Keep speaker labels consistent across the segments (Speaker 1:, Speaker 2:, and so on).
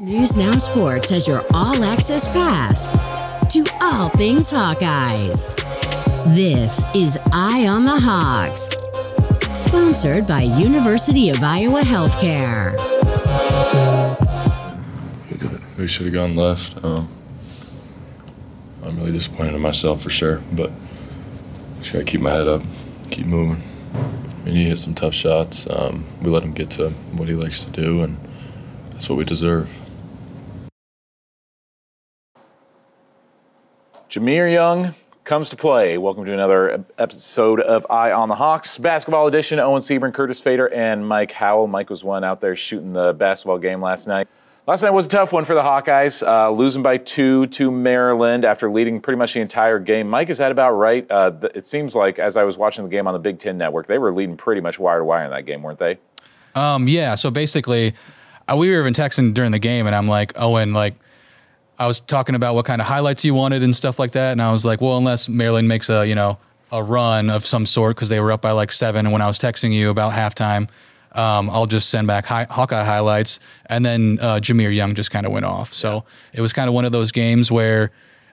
Speaker 1: News Now Sports has your all access pass to all things Hawkeyes. This is Eye on the Hawks, sponsored by University of Iowa Healthcare.
Speaker 2: We should have gone left. Um, I'm really disappointed in myself for sure, but just gotta keep my head up, keep moving. I mean, he hit some tough shots. Um, we let him get to what he likes to do, and that's what we deserve.
Speaker 3: Jahmir Young comes to play. Welcome to another episode of Eye on the Hawks basketball edition. Owen Sebring, Curtis Fader, and Mike Howell. Mike was one out there shooting the basketball game last night. Last night was a tough one for the Hawkeyes, uh, losing by two to Maryland after leading pretty much the entire game. Mike, is that about right? Uh, it seems like as I was watching the game on the Big Ten Network, they were leading pretty much wire to wire in that game, weren't they?
Speaker 4: Um, yeah. So basically, uh, we were even texting during the game, and I'm like, Owen, like, I was talking about what kind of highlights you wanted and stuff like that, and I was like, well, unless Maryland makes a you know a run of some sort because they were up by like seven, and when I was texting you about halftime um, I'll just send back Hawkeye highlights. And then uh, Jahmir Young just kind of went off. So it was kind of one of those games where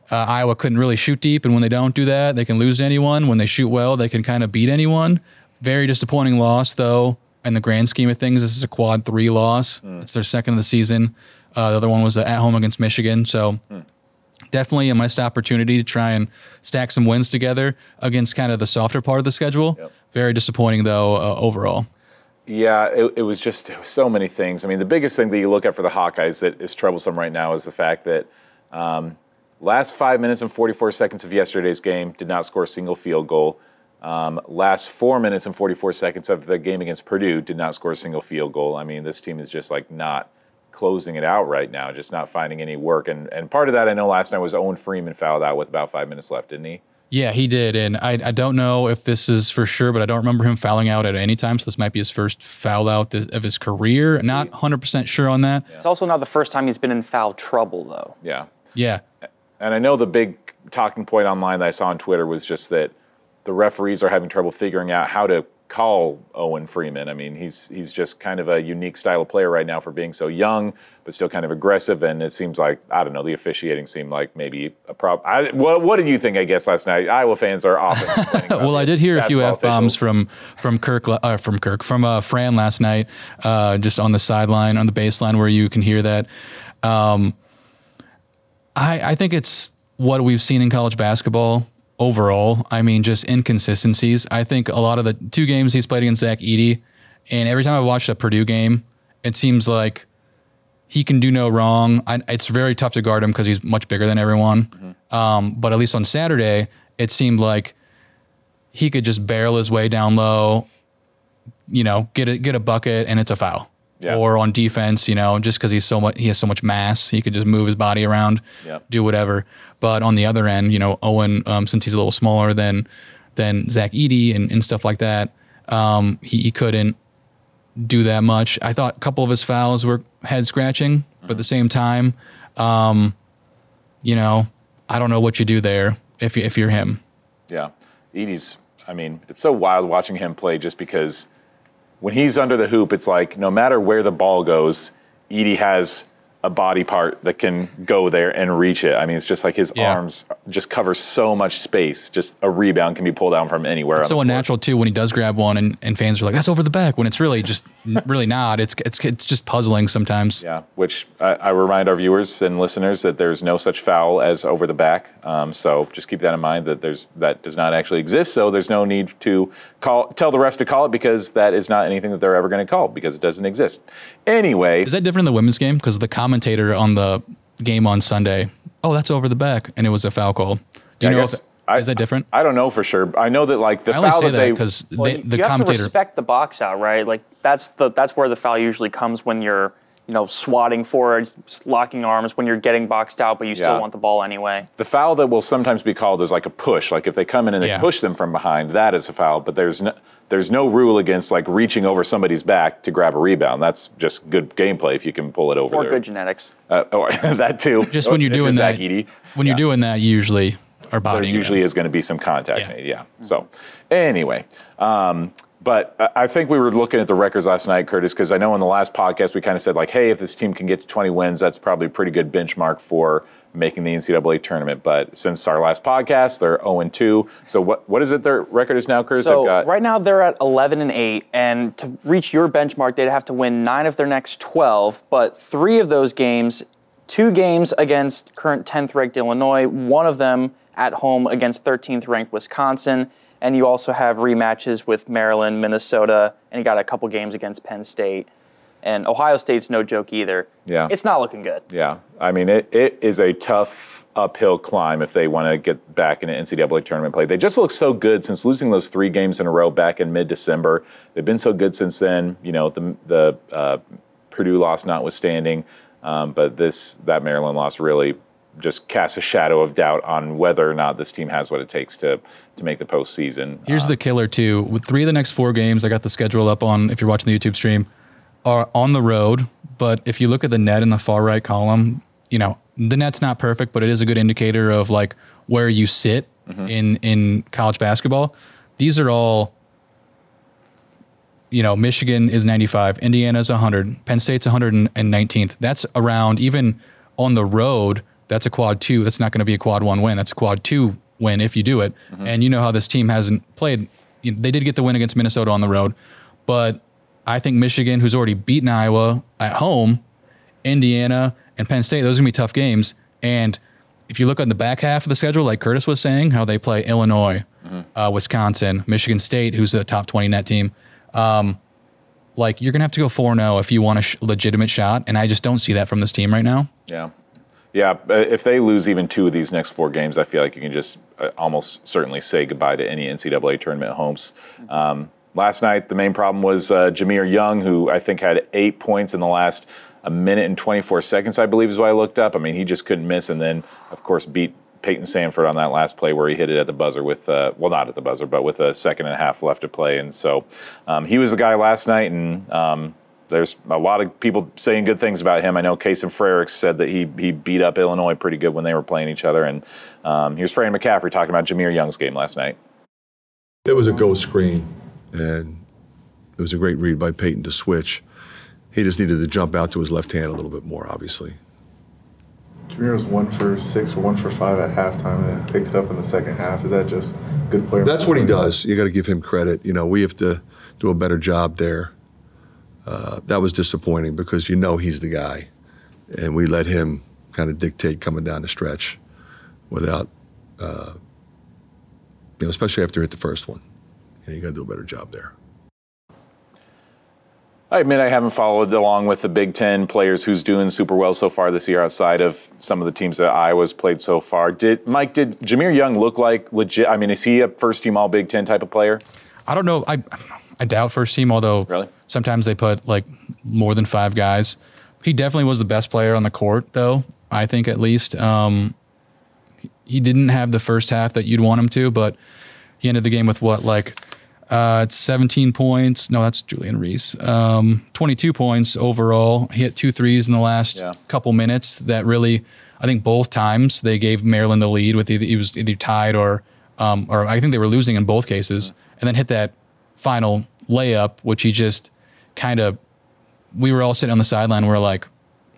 Speaker 4: uh, Iowa couldn't really shoot deep. And when they don't do that, they can lose to anyone. When they shoot well, they can kind of beat anyone. Very disappointing loss, though. In the grand scheme of things, this is a quad three loss. Mm. It's their second of the season. Uh, the other one was at home against Michigan. So. Mm definitely a missed opportunity to try and stack some wins together against kind of the softer part of the schedule. Yep. Very disappointing though uh, overall.
Speaker 3: Yeah, it, it was just it was so many things. I mean, the biggest thing that you look at for the Hawkeyes that is troublesome right now is the fact that um, last five minutes and 44 seconds of yesterday's game did not score a single field goal. Um, last four minutes and 44 seconds of the game against Purdue did not score a single field goal. I mean, this team is just like not closing it out right now, just not finding any work. And and part of that I know last night was Owen Freeman fouled out with about five minutes left, didn't he?
Speaker 4: Yeah, he did. And I, I don't know if this is for sure, but I don't remember him fouling out at any time. So this might be his first foul out of his career. Not 100% sure on that.
Speaker 5: It's also not the first time he's been in foul trouble, though.
Speaker 3: Yeah.
Speaker 4: Yeah.
Speaker 3: And I know the big talking point online that I saw on Twitter was just that the referees are having trouble figuring out how to call Owen Freeman. I mean, he's he's just kind of a unique style of player right now for being so young, but still kind of aggressive. And it seems like I don't know, the officiating seemed like maybe a problem. What, what did you think? I guess last night, Iowa fans are often.
Speaker 4: well, I did hear a few f bombs from from Kirk uh, from Kirk from uh, Fran last night, uh, just on the sideline on the baseline where you can hear that. Um, I I think it's what we've seen in college basketball overall. I mean, just inconsistencies. I think a lot of the two games he's played against Zach Edey, and every time I watched a Purdue game, it seems like he can do no wrong. I, it's very tough to guard him because he's much bigger than everyone. Mm-hmm. Um, but at least on Saturday, it seemed like he could just barrel his way down low, you know, get a get a bucket, and it's a foul. Yeah. Or on defense, you know, just because he's so much, he has so much mass, he could just move his body around, yeah. do whatever. But on the other end, you know, Owen, um, since he's a little smaller than than Zach Edey and, and stuff like that, um, he, he couldn't do that much. I thought a couple of his fouls were head scratching, mm-hmm. but at the same time, um, you know, I don't know what you do there if you, if you're him.
Speaker 3: Yeah, Edey's. I mean, it's so wild watching him play just because when he's under the hoop, it's like no matter where the ball goes, Edey has a body part that can go there and reach it. I mean, it's just like his yeah. arms just cover so much space. Just a rebound can be pulled down from anywhere.
Speaker 4: It's so unnatural too when he does grab one, and, and fans are like, "That's over the back," when it's really just really not. It's it's it's just puzzling sometimes.
Speaker 3: Yeah, which I, I, remind our viewers and listeners that there's no such foul as over the back. Um, so just keep that in mind that there's that does not actually exist. So there's no need to call tell the refs to call it because that is not anything that they're ever going to call because it doesn't exist. Anyway,
Speaker 4: is that different in the women's game? Because the commentator on the game on Sunday, oh, that's over the back, and it was a foul call. Do you I know? If, I, is that different?
Speaker 3: I don't know for sure. I know that like the I foul
Speaker 4: say
Speaker 3: that,
Speaker 4: because
Speaker 5: well, the you commentator have to respect the box out, right? Like that's the that's where the foul usually comes when you're you know swatting forward, locking arms when you're getting boxed out, but you still yeah. want the ball anyway.
Speaker 3: The foul that will sometimes be called is like a push. Like if they come in and they yeah. push them from behind, that is a foul. But there's no, there's no rule against like reaching over somebody's back to grab a rebound. That's just good gameplay if you can pull it over.
Speaker 5: Or
Speaker 3: there.
Speaker 5: good genetics.
Speaker 3: Uh, or that too.
Speaker 4: Just when you're doing that, Edey, when you're doing that, usually our body
Speaker 3: there usually is going to be some contact yeah. made. Yeah. So anyway. Um, but I think we were looking at the records last night, Curtis, because I know in the last podcast we kind of said like, hey, if this team can get to 20 wins, that's probably a pretty good benchmark for making the NCAA tournament. But since our last podcast, they're 0 and 2. So what what is it their record is now, Curtis?
Speaker 5: So got- right now they're at 11 and 8, and to reach your benchmark, they'd have to win nine of their next 12. But three of those games, two games against current 10th ranked Illinois, one of them at home against 13th ranked Wisconsin and you also have rematches with Maryland, Minnesota, and you got a couple games against Penn State. And Ohio State's no joke either.
Speaker 3: Yeah.
Speaker 5: It's not looking good.
Speaker 3: Yeah. I mean, it, it is a tough uphill climb if they want to get back into NCAA tournament play. They just look so good since losing those three games in a row back in mid December. They've been so good since then. You know, the, the uh, Purdue loss notwithstanding. Um, but this that Maryland loss really just casts a shadow of doubt on whether or not this team has what it takes to to make the postseason.
Speaker 4: Here's uh, the killer too. With three of the next four games, I got the schedule up on. If you're watching the YouTube stream, are on the road. But if you look at the net in the far right column, you know the net's not perfect, but it is a good indicator of like where you sit mm-hmm. in in college basketball. These are all. You know, Michigan is 95, Indiana's 100, Penn State's 119th. That's around even on the road that's a quad two. That's not going to be a quad one win. That's a quad two win if you do it. Mm-hmm. And you know how this team hasn't played. You know, they did get the win against Minnesota on the road, but I think Michigan, who's already beaten Iowa at home, Indiana, and Penn State, those are going to be tough games. And if you look on the back half of the schedule, like Curtis was saying, how they play Illinois, mm-hmm. uh, Wisconsin, Michigan State, who's a top 20 net team. Um, like you're going to have to go 4 0 if you want a sh- legitimate shot. And I just don't see that from this team right now.
Speaker 3: Yeah. Yeah, if they lose even two of these next four games, I feel like you can just uh, almost certainly say goodbye to any NCAA tournament homes. Um, last night, the main problem was uh, Jahmir Young, who I think had eight points in the last a minute and 24 seconds, I believe is what I looked up. I mean, he just couldn't miss, and then, of course, beat Payton Sandfort on that last play where he hit it at the buzzer with, uh, well, not at the buzzer, but with a second and a half left to play. And so um, he was the guy last night, and um, there's a lot of people saying good things about him. I know Kason Frerichs said that he he beat up Illinois pretty good when they were playing each other. And um, here's Fran McCaffery talking about Jahmir Young's game last night.
Speaker 6: It was a go screen, and it was a great read by Payton to switch. He just needed to jump out to his left hand a little bit more, obviously.
Speaker 7: Jahmir was one for six or one for five at halftime and then picked it up in the second half. Is that just good player?
Speaker 6: That's what he does. You got to give him credit. You know, we have to do a better job there uh, that was disappointing because you know he's the guy, and we let him kind of dictate coming down the stretch without, uh, you know, especially after hit the first one. And you got to do a better job there.
Speaker 3: I admit I haven't followed along with the Big Ten players who's doing super well so far this year outside of some of the teams that Iowa's played so far. Did Mike? Did Jahmir Young look like legit? I mean, is he a first team All Big Ten type of player?
Speaker 4: I don't know. I I doubt first team, although
Speaker 3: really?
Speaker 4: sometimes they put like more than five guys. He definitely was the best player on the court, though. I think at least um, he didn't have the first half that you'd want him to, but he ended the game with what like uh, 17 points. No, that's Julian Reese. Um, 22 points overall. He hit two threes in the last yeah. couple minutes. That really, I think both times they gave Maryland the lead with either he was either tied or um, or I think they were losing in both cases, and then hit that final layup, which he just kind of, we were all sitting on the sideline. We're like,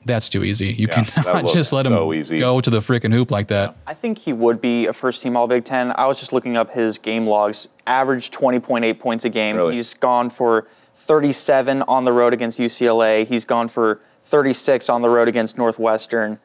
Speaker 4: that's too easy. You yeah, cannot just let him easy. go to the freaking hoop like that.
Speaker 5: I think he would be a first team All Big Ten. I was just looking up his game logs. Average 20.8 points a game. Really? He's gone for 37 on the road against UCLA. He's gone for 36 on the road against Northwestern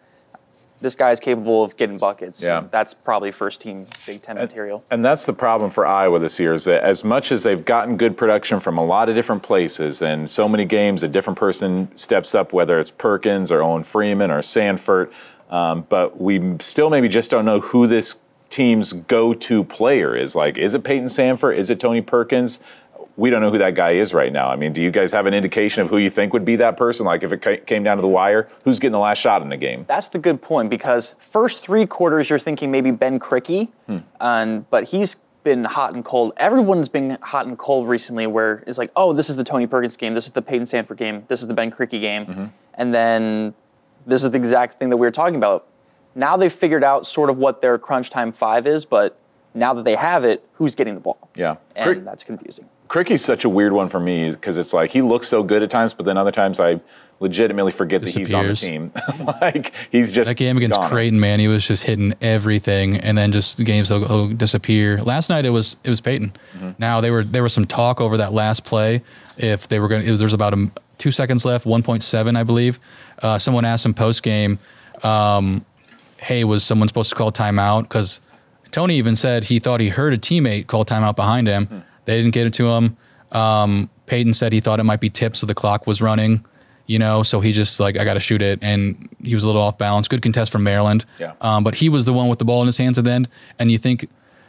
Speaker 5: this guy is capable of getting buckets.
Speaker 3: Yeah.
Speaker 5: That's probably first team Big Ten
Speaker 3: and,
Speaker 5: material.
Speaker 3: And that's the problem for Iowa this year is that as much as they've gotten good production from a lot of different places and so many games a different person steps up, whether it's Perkins or Owen Freeman or Sandfort. um, but we still maybe just don't know who this team's go-to player is. Like, is it Payton Sandfort? Is it Tony Perkins? We don't know who that guy is right now. I mean, do you guys have an indication of who you think would be that person? Like, if it came down to the wire, who's getting the last shot in the game?
Speaker 5: That's the good point because first three quarters, you're thinking maybe Ben Krikke, hmm. and but he's been hot and cold. Everyone's been hot and cold recently, where it's like, oh, this is the Tony Perkins game, this is the Payton Sandfort game, this is the Ben Krikke game, mm-hmm. and then this is the exact thing that we were talking about. Now they've figured out sort of what their crunch time five is, but now that they have it, who's getting the ball?
Speaker 3: Yeah,
Speaker 5: and Krikke, that's confusing.
Speaker 3: Krikke's such a weird one for me because it's like he looks so good at times, but then other times I legitimately forget that he's on the team. like he's just
Speaker 4: that game against
Speaker 3: gone.
Speaker 4: Creighton, man, he was just hitting everything, and then just the games will, will disappear. Last night it was it was Payton. Mm-hmm. Now they were there was some talk over that last play if they were going. to There's about a, two seconds left, one point seven, I believe. Uh, someone asked him post game, um, "Hey, was someone supposed to call timeout?" Because Tony even said he thought he heard a teammate call timeout behind him. Mm-hmm. They didn't get it to him. Um, Payton said he thought it might be tipped, so the clock was running you know, so he just like I got to shoot it, and he was a little off balance. Good contest from Maryland,
Speaker 3: yeah.
Speaker 4: Um, but he was the one with the ball in his hands at the end. And you think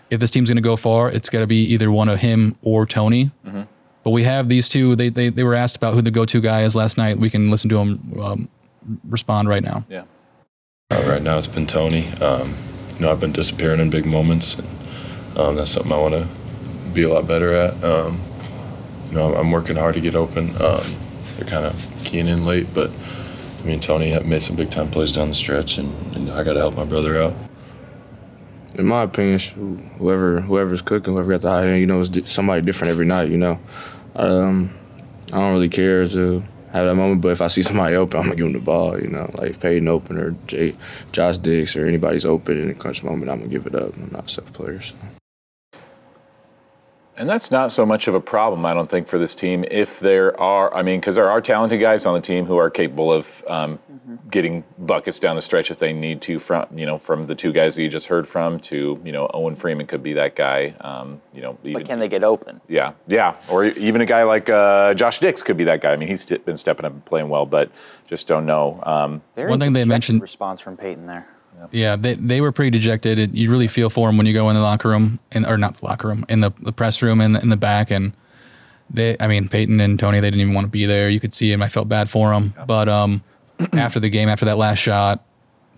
Speaker 4: if this team's going to go far, it's got to be either one of him or Tony. Mm-hmm. But we have these two. They, they they were asked about who the go-to guy is last night. We can listen to him um, respond right now.
Speaker 3: Yeah.
Speaker 2: Uh, right now, it's been Tony. Um, you know, I've been disappearing in big moments. And, um, that's something I want to be a lot better at. Um, you know, I'm working hard to get open. Um, they're kind of keying in late, but I mean, Tony have made some big time plays down the stretch, and, and I got to help my brother out.
Speaker 8: In my opinion, whoever whoever's cooking, whoever got the high end, you know, it's somebody different every night. You know, um, I don't really care to have that moment, but if I see somebody open, I'm gonna give them the ball. You know, like if Payton open or Jay, Josh Dix or anybody's open in a crunch moment, I'm gonna give it up. I'm not a self player. So.
Speaker 3: And that's not so much of a problem, I don't think, for this team. If there are, I mean, because there are talented guys on the team who are capable of um, mm-hmm. getting buckets down the stretch if they need to. From you know, from the two guys that you just heard from to you know, Owen Freeman could be that guy. Um, you know,
Speaker 5: even, but can they get open?
Speaker 3: Yeah, yeah, or even a guy like uh, Josh Dix could be that guy. I mean, he's been stepping up and playing well, but just don't know. Um,
Speaker 5: One thing they mentioned response from Payton there.
Speaker 4: Yeah, they, they were pretty dejected. It, you really feel for them when you go in the locker room, in, or not the locker room, in the, the press room in the, in the back. And they, I mean, Payton and Tony, they didn't even want to be there. You could see him. I felt bad for them. Yeah. But um, after the game, after that last shot,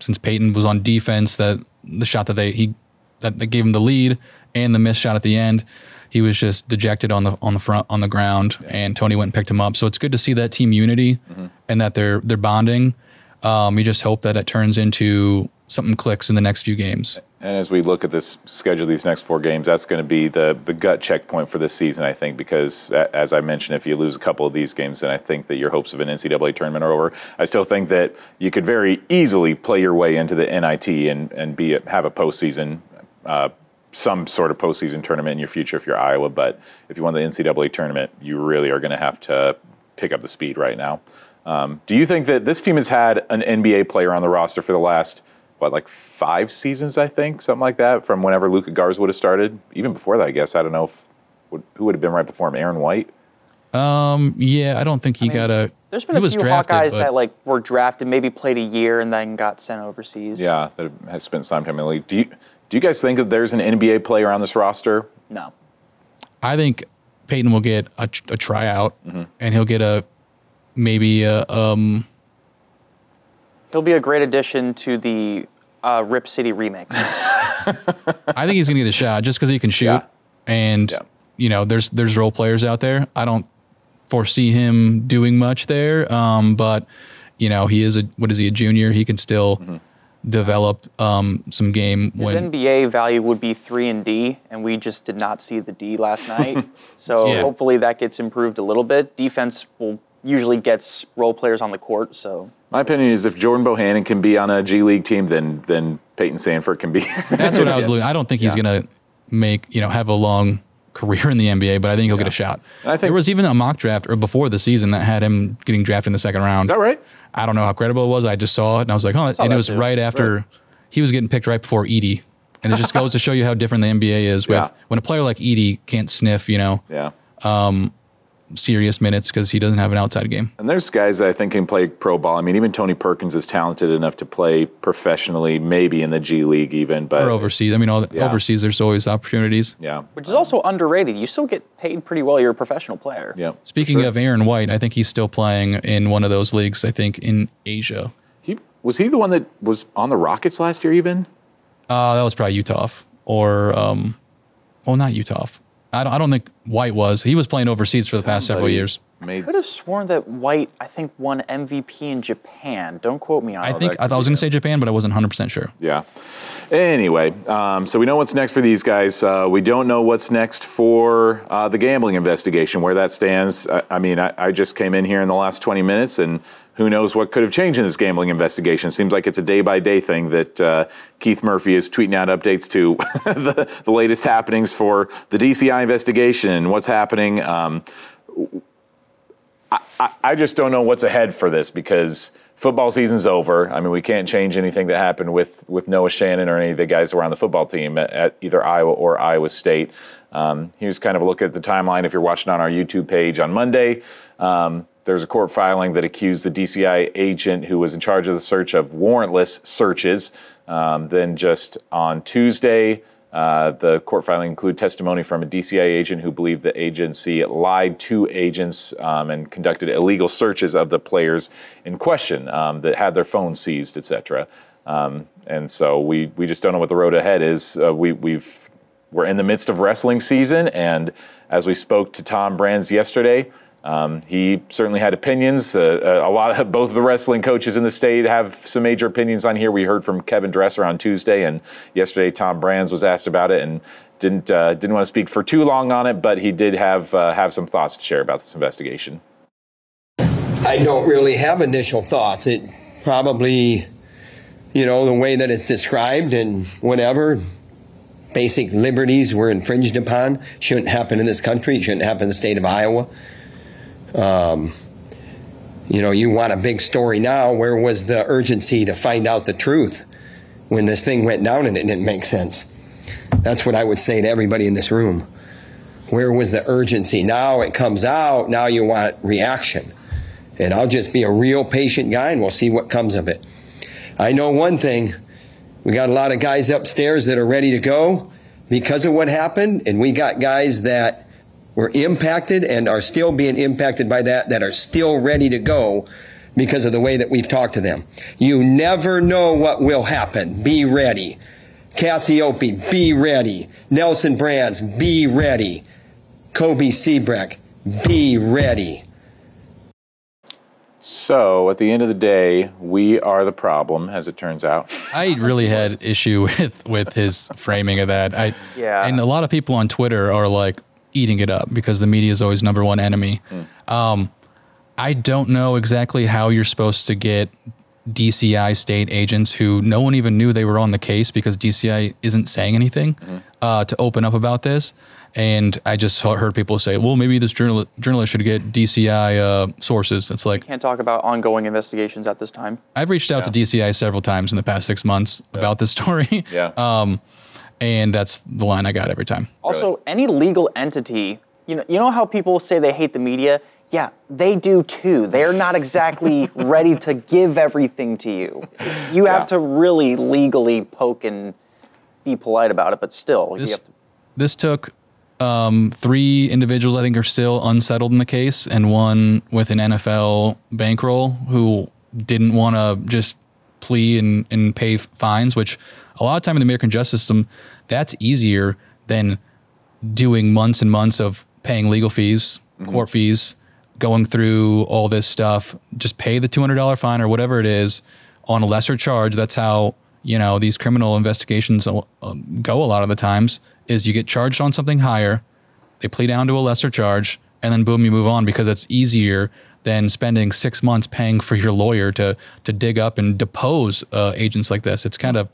Speaker 4: since Payton was on defense, that the shot that they he that, that gave him the lead and the missed shot at the end, he was just dejected on the on the front on the ground. Yeah. And Tony went and picked him up. So it's good to see that team unity mm-hmm. and that they're they're bonding. Um, you just hope that it turns into something clicks in the next few games.
Speaker 3: And as we look at this schedule, these next four games, that's going to be the the gut checkpoint for this season, I think, because as I mentioned, if you lose a couple of these games, then I think that your hopes of an NCAA tournament are over. I still think that you could very easily play your way into the NIT and and be a, have a postseason. Uh, some sort of postseason tournament in your future if you're Iowa, but if you want the NCAA tournament, you really are going to have to pick up the speed right now. Um, do you think that this team has had an NBA player on the roster for the last what like five seasons, I think, something like that, from whenever Luka Garza would have started. Even before that, I guess I don't know if who would have been right before him, Aaron White.
Speaker 4: Um, yeah, I don't think he I mean, got a.
Speaker 5: There's been a few drafted, Hawkeyes that like were drafted, maybe played a year and then got sent overseas.
Speaker 3: Yeah, that has spent some time in the league. Do you do you guys think that there's an NBA player on this roster?
Speaker 5: No.
Speaker 4: I think Payton will get a, a tryout, mm-hmm. and he'll get a maybe a um.
Speaker 5: He'll be a great addition to the uh, Rip City remix.
Speaker 4: I think he's gonna get a shot just because he can shoot, yeah. and yeah. you know, there's there's role players out there. I don't foresee him doing much there, um, but you know, he is a what is he a junior? He can still. Mm-hmm. Develop um, some game.
Speaker 5: His when, NBA value would be three and D, and we just did not see the D last night. so yeah. hopefully that gets improved a little bit. Defense will usually gets role players on the court. So
Speaker 3: my opinion is if Jordan Bohannon can be on a G League team, then then Payton Sandfort can be.
Speaker 4: That's what I was looking. I don't think he's yeah. going to make you know have a long career in the NBA, but I think he'll yeah. get a shot. I think there was even a mock draft or before the season that had him getting drafted in the second round.
Speaker 3: Is that right?
Speaker 4: I don't know how credible it was. I just saw it and I was like, oh, and it was too. right after right. he was getting picked right before Edey. And it just goes to show you how different the NBA is with yeah. when a player like Edey can't sniff, you know.
Speaker 3: Yeah.
Speaker 4: Um, serious minutes because he doesn't have an outside game.
Speaker 3: And there's guys that I think can play pro ball. I mean, even Tony Perkins is talented enough to play professionally, maybe in the G League even, but
Speaker 4: or overseas. I mean, all yeah. overseas there's always opportunities.
Speaker 3: Yeah,
Speaker 5: which is also underrated. You still get paid pretty well. You're a professional player.
Speaker 3: Yeah.
Speaker 4: Speaking sure. of Aaron White, I think he's still playing in one of those leagues. I think in Asia.
Speaker 3: He was he the one that was on the Rockets last year even.
Speaker 4: Uh, that was probably Utah or um, well, not Utah. I don't, I don't think White was. He was playing overseas for the past several years.
Speaker 3: made.
Speaker 5: Could have sworn that White, I think, won MVP in Japan. Don't quote me on
Speaker 4: I
Speaker 5: it.
Speaker 4: think I thought I was going to say Japan, but I wasn't 100 percent sure.
Speaker 3: Yeah. Anyway, um, so we know what's next for these guys. Uh, we don't know what's next for uh, the gambling investigation, where that stands. I, I mean, I, I, just came in here in the last 20 minutes, and who knows what could have changed in this gambling investigation. Seems like it's a day by day thing that uh, Keith Murphy is tweeting out updates to the, the, latest happenings for the DCI investigation and what's happening. Um, I, I just don't know what's ahead for this because football season's over. I mean, we can't change anything that happened with, with Noah Shannon or any of the guys who were on the football team at, at either Iowa or Iowa State. Um, here's kind of a look at the timeline if you're watching on our YouTube page on Monday. Um, there was a court filing that accused the DCI agent who was in charge of the search of warrantless searches. Um, then just on Tuesday, uh, the court filing included testimony from a DCI agent who believed the agency lied to agents um, and conducted illegal searches of the players in question um, that had their phones seized, etc. Um, and so we we just don't know what the road ahead is. Uh, we we've we're in the midst of wrestling season, and as we spoke to Tom Brands yesterday, um, he certainly had opinions. Uh, uh, a lot of both of the wrestling coaches in the state have some major opinions on here. We heard from Kevin Dresser on Tuesday, and yesterday Tom Brands was asked about it and didn't uh, didn't want to speak for too long on it, but he did have uh, have some thoughts to share about this investigation.
Speaker 9: I don't really have initial thoughts. It probably, you know, the way that it's described and whatever, basic liberties were infringed upon. Shouldn't happen in this country. Shouldn't happen in the state of Iowa. Um, you know, you want a big story now. Where was the urgency to find out the truth when this thing went down and it didn't make sense? That's what I would say to everybody in this room. Where was the urgency? Now it comes out, now you want reaction. And I'll just be a real patient guy and we'll see what comes of it. I know one thing we got a lot of guys upstairs that are ready to go because of what happened, and we got guys that were impacted and are still being impacted by that, that are still ready to go because of the way that we've talked to them. You never know what will happen. Be ready. Cassiope, be ready. Nelson Brands, be ready. Cobe Siebrecht, be ready.
Speaker 3: So, at the end of the day, we are the problem, as it turns out.
Speaker 4: I really had issue with with his framing of that. I
Speaker 5: yeah,
Speaker 4: and a lot of people on Twitter are like, eating it up because the media is always number one enemy. Mm. Um, I don't know exactly how you're supposed to get DCI state agents who no one even knew they were on the case because DCI isn't saying anything mm-hmm. uh, to open up about this. And I just heard people say, well, maybe this journal- journalist should get DCI uh, sources. It's like.
Speaker 5: We can't talk about ongoing investigations at this time.
Speaker 4: I've reached out yeah. to DCI several times in the past six months yeah. about this story.
Speaker 3: Yeah.
Speaker 4: Um, and that's the line I got every time.
Speaker 5: Also, any legal entity, you know, you know how people say they hate the media? Yeah, they do too. They're not exactly ready to give everything to you. You have yeah. to really legally poke and be polite about it, but still,
Speaker 4: this,
Speaker 5: to-
Speaker 4: this took um, three individuals I think are still unsettled in the case, and one with an NFL bankroll who didn't want to just plea and, and pay fines, which a lot of time in the American justice system, that's easier than doing months and months of paying legal fees, mm-hmm. court fees, going through all this stuff. Just pay the $200 fine or whatever it is on a lesser charge. That's how, you know, these criminal investigations uh, go a lot of the times is you get charged on something higher, they plea down to a lesser charge, and then boom, you move on because it's easier than spending six months paying for your lawyer to to dig up and depose uh, agents like this. It's kind of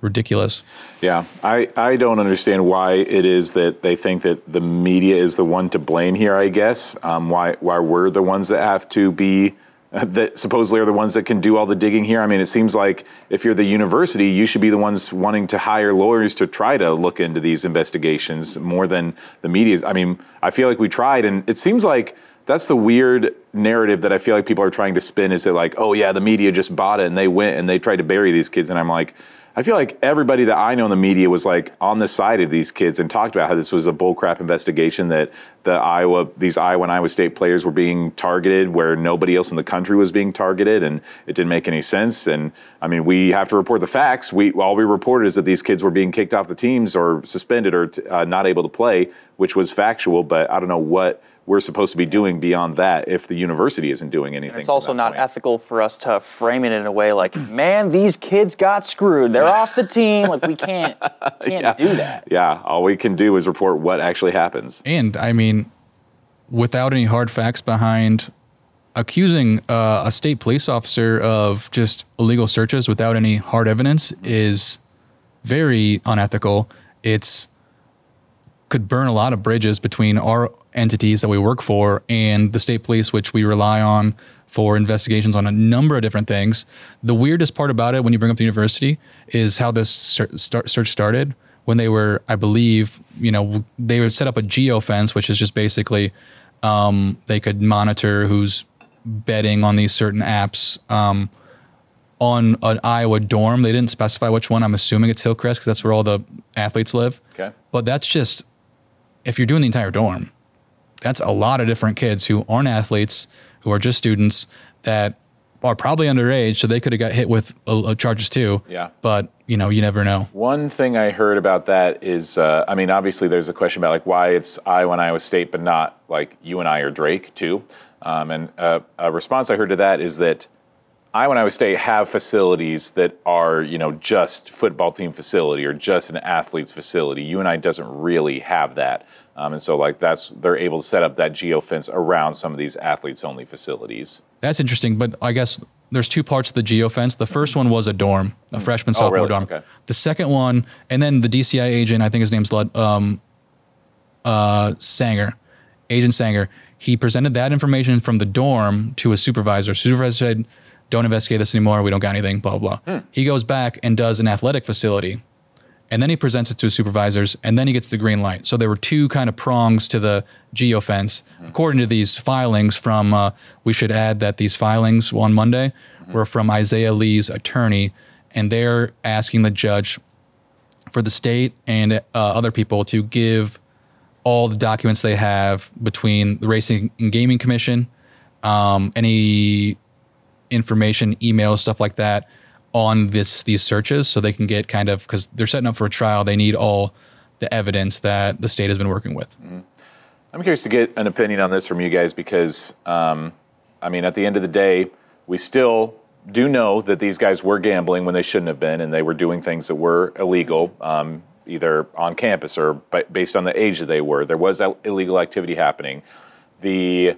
Speaker 4: ridiculous.
Speaker 3: Yeah, I, I don't understand why it is that they think that the media is the one to blame here. I guess um, why why we're the ones that have to be that supposedly are the ones that can do all the digging here. I mean, it seems like if you're the university, you should be the ones wanting to hire lawyers to try to look into these investigations more than the media. I mean, I feel like we tried, and it seems like that's the weird narrative that I feel like people are trying to spin is that like, oh yeah, the media just bought it and they went and they tried to bury these kids, and I'm like. I feel like everybody that I know in the media was like on the side of these kids and talked about how this was a bullcrap investigation that the Iowa, these Iowa and Iowa State players were being targeted where nobody else in the country was being targeted, and it didn't make any sense. And I mean, we have to report the facts. We all we reported is that these kids were being kicked off the teams or suspended or uh, not able to play, which was factual. But I don't know what we're supposed to be doing beyond that if the university isn't doing anything.
Speaker 5: And it's also not point. ethical for us to frame it in a way like, man, these kids got screwed. They're off the team. Like we can't can't
Speaker 3: yeah.
Speaker 5: do that.
Speaker 3: Yeah, all we can do is report what actually happens.
Speaker 4: And I mean, without any hard facts behind accusing uh, a state police officer of just illegal searches without any hard evidence is very unethical. It's could burn a lot of bridges between our entities that we work for and the state police, which we rely on for investigations on a number of different things. The weirdest part about it when you bring up the university is how this search started when they were, I believe, you know, they would set up a geo fence, which is just basically um, they could monitor who's betting on these certain apps. Um, on an Iowa dorm, they didn't specify which one. I'm assuming it's Hillcrest because that's where all the athletes live.
Speaker 3: Okay.
Speaker 4: But that's just if you're doing the entire dorm that's a lot of different kids who aren't athletes, who are just students that are probably underage, so they could have got hit with uh, charges too.
Speaker 3: Yeah.
Speaker 4: But you know, you never know.
Speaker 3: One thing I heard about that is, uh, I mean, obviously there's a question about like why it's Iowa and Iowa State, but not like you and I or Drake too. Um, and uh, a response I heard to that is that Iowa and Iowa State have facilities that are, you know, just football team facility or just an athlete's facility. UNI doesn't really have that. Um, and so, like, that's they're able to set up that geo fence around some of these athletes only facilities.
Speaker 4: That's interesting, but I guess there's two parts of the geo fence. The first one was a dorm, a mm. freshman sophomore oh, really? dorm. Okay. The second one, and then the DCI agent, I think his name's um, uh, Sanger, Agent Sanger. He presented that information from the dorm to his supervisor. Supervisor said, "Don't investigate this anymore. We don't got anything." Blah blah. Hmm. He goes back and does an athletic facility and then he presents it to his supervisors, and then he gets the green light. So there were two kind of prongs to the geofence. Mm-hmm. According to these filings from, uh, we should add that these filings on Monday mm-hmm. were from Isaiah Lee's attorney, and they're asking the judge for the state and uh, other people to give all the documents they have between the Racing and Gaming Commission, um, any information, emails, stuff like that on this these searches so they can get kind of because they're setting up for a trial. They need all the evidence that the state has been working with. Mm-hmm.
Speaker 3: i'm curious to get an opinion on this from you guys because um, i mean at the end of the day we still do know that these guys were gambling when they shouldn't have been and they were doing things that were illegal um, either on campus or based on the age that they were. There was illegal activity happening. The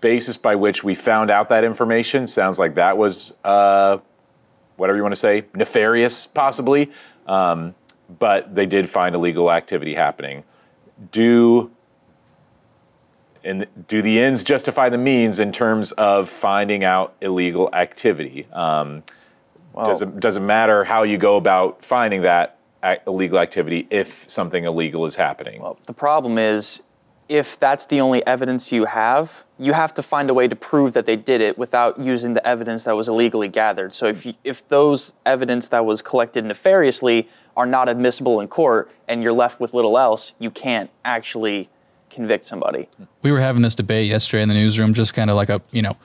Speaker 3: basis by which we found out that information sounds like that was uh, whatever you want to say, nefarious possibly. Um, but they did find illegal activity happening. Do and do the ends justify the means in terms of finding out illegal activity? Um, well, does it doesn't matter how you go about finding that illegal activity if something illegal is happening.
Speaker 5: Well, the problem is if that's the only evidence you have, you have to find a way to prove that they did it without using the evidence that was illegally gathered. So if you, if those evidence that was collected nefariously are not admissible in court and you're left with little else, you can't actually convict somebody.
Speaker 4: We were having this debate yesterday in the newsroom, just kind of like a you know,